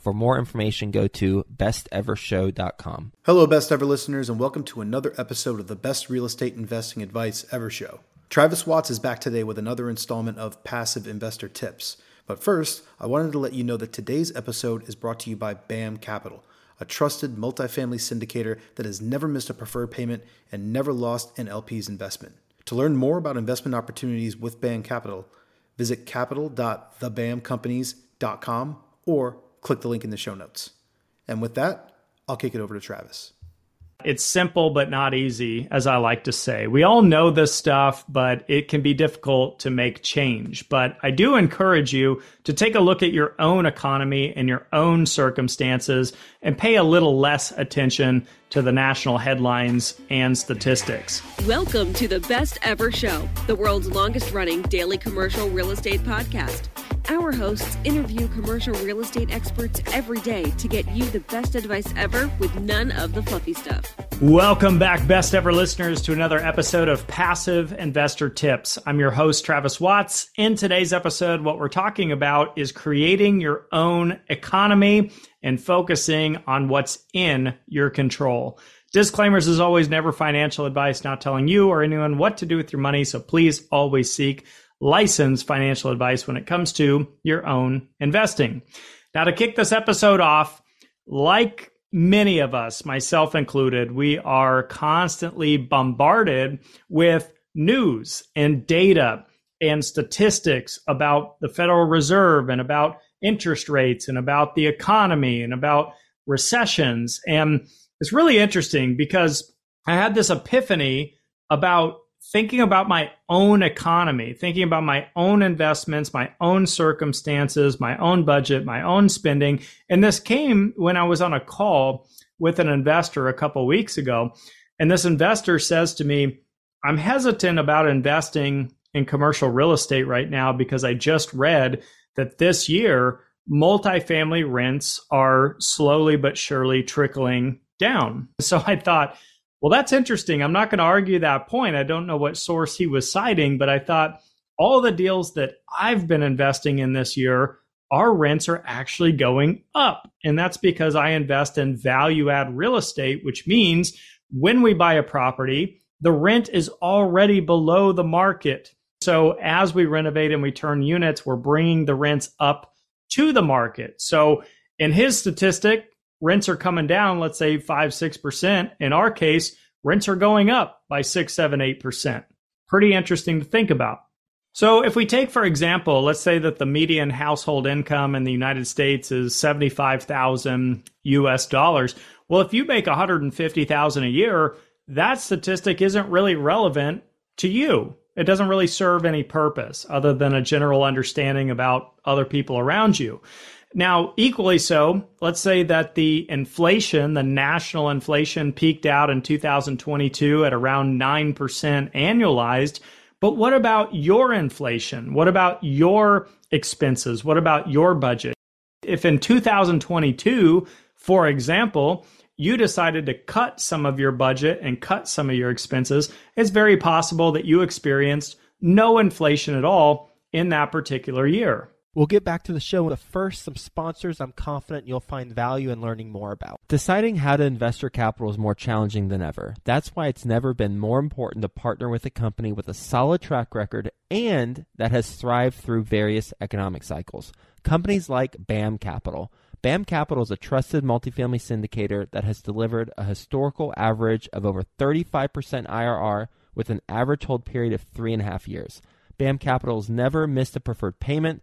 For more information, go to bestevershow.com. Hello, best ever listeners, and welcome to another episode of the Best Real Estate Investing Advice Ever Show. Travis Watts is back today with another installment of Passive Investor Tips. But first, I wanted to let you know that today's episode is brought to you by BAM Capital, a trusted multifamily syndicator that has never missed a preferred payment and never lost an LP's investment. To learn more about investment opportunities with BAM Capital, visit capital.thebamcompanies.com or click the link in the show notes. And with that, I'll kick it over to Travis. It's simple but not easy, as I like to say. We all know this stuff, but it can be difficult to make change. But I do encourage you to take a look at your own economy and your own circumstances and pay a little less attention to the national headlines and statistics. Welcome to the Best Ever Show, the world's longest running daily commercial real estate podcast. Our hosts interview commercial real estate experts every day to get you the best advice ever with none of the fluffy stuff. Welcome back, best ever listeners, to another episode of Passive Investor Tips. I'm your host, Travis Watts. In today's episode, what we're talking about is creating your own economy and focusing on what's in your control. Disclaimers as always, never financial advice, not telling you or anyone what to do with your money. So please always seek licensed financial advice when it comes to your own investing. Now, to kick this episode off, like many of us, myself included, we are constantly bombarded with news and data and statistics about the Federal Reserve and about interest rates and about the economy and about recessions. And it's really interesting because I had this epiphany about thinking about my own economy, thinking about my own investments, my own circumstances, my own budget, my own spending. And this came when I was on a call with an investor a couple weeks ago. And this investor says to me, I'm hesitant about investing in commercial real estate right now because I just read that this year multifamily rents are slowly but surely trickling down. So I thought, well, that's interesting. I'm not going to argue that point. I don't know what source he was citing, but I thought all the deals that I've been investing in this year, our rents are actually going up. And that's because I invest in value add real estate, which means when we buy a property, the rent is already below the market. So as we renovate and we turn units, we're bringing the rents up to the market. So in his statistic, rents are coming down, let's say five, 6%. In our case, rents are going up by six, seven, 8%. Pretty interesting to think about. So if we take, for example, let's say that the median household income in the United States is 75,000 US dollars. Well, if you make 150,000 a year, that statistic isn't really relevant to you. It doesn't really serve any purpose other than a general understanding about other people around you. Now, equally so, let's say that the inflation, the national inflation peaked out in 2022 at around 9% annualized. But what about your inflation? What about your expenses? What about your budget? If in 2022, for example, you decided to cut some of your budget and cut some of your expenses, it's very possible that you experienced no inflation at all in that particular year. We'll get back to the show, but first, some sponsors I'm confident you'll find value in learning more about. Deciding how to invest your capital is more challenging than ever. That's why it's never been more important to partner with a company with a solid track record and that has thrived through various economic cycles. Companies like BAM Capital. BAM Capital is a trusted multifamily syndicator that has delivered a historical average of over 35% IRR with an average hold period of three and a half years. BAM Capital has never missed a preferred payment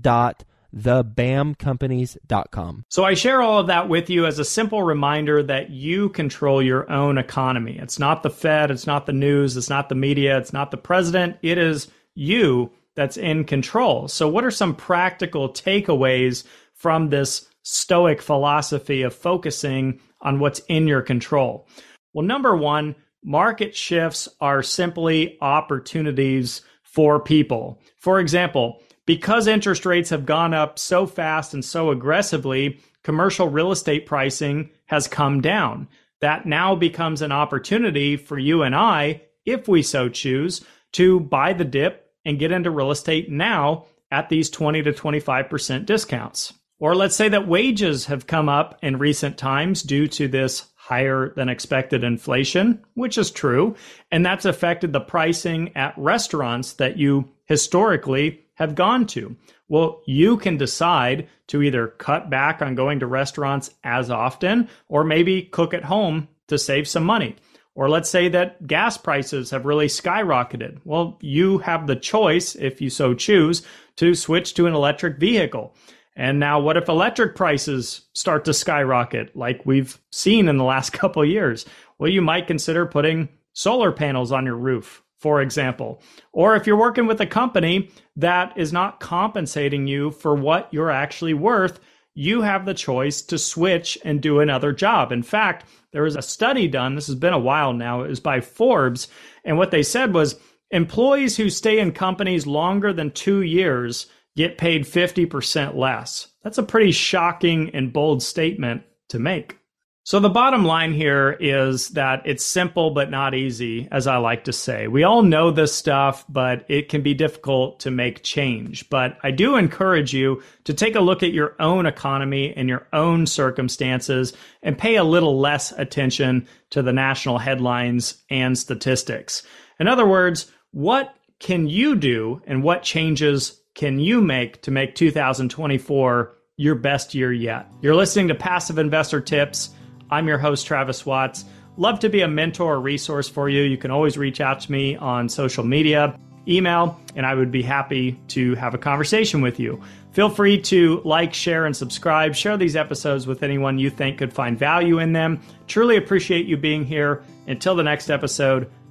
dot. So I share all of that with you as a simple reminder that you control your own economy. It's not the Fed, it's not the news, it's not the media, it's not the president. It is you that's in control. So what are some practical takeaways from this stoic philosophy of focusing on what's in your control? Well, number 1, market shifts are simply opportunities for people. For example, because interest rates have gone up so fast and so aggressively, commercial real estate pricing has come down. That now becomes an opportunity for you and I, if we so choose, to buy the dip and get into real estate now at these 20 to 25% discounts. Or let's say that wages have come up in recent times due to this higher than expected inflation, which is true, and that's affected the pricing at restaurants that you historically have gone to. Well, you can decide to either cut back on going to restaurants as often or maybe cook at home to save some money. Or let's say that gas prices have really skyrocketed. Well, you have the choice, if you so choose, to switch to an electric vehicle. And now, what if electric prices start to skyrocket like we've seen in the last couple years? Well, you might consider putting solar panels on your roof for example. Or if you're working with a company that is not compensating you for what you're actually worth, you have the choice to switch and do another job. In fact, there was a study done, this has been a while now, it was by Forbes, and what they said was employees who stay in companies longer than two years get paid 50% less. That's a pretty shocking and bold statement to make. So the bottom line here is that it's simple but not easy, as I like to say. We all know this stuff, but it can be difficult to make change. But I do encourage you to take a look at your own economy and your own circumstances and pay a little less attention to the national headlines and statistics. In other words, what can you do and what changes can you make to make 2024 your best year yet? You're listening to Passive Investor Tips. I'm your host, Travis Watts. Love to be a mentor or resource for you. You can always reach out to me on social media, email, and I would be happy to have a conversation with you. Feel free to like, share, and subscribe. Share these episodes with anyone you think could find value in them. Truly appreciate you being here. Until the next episode,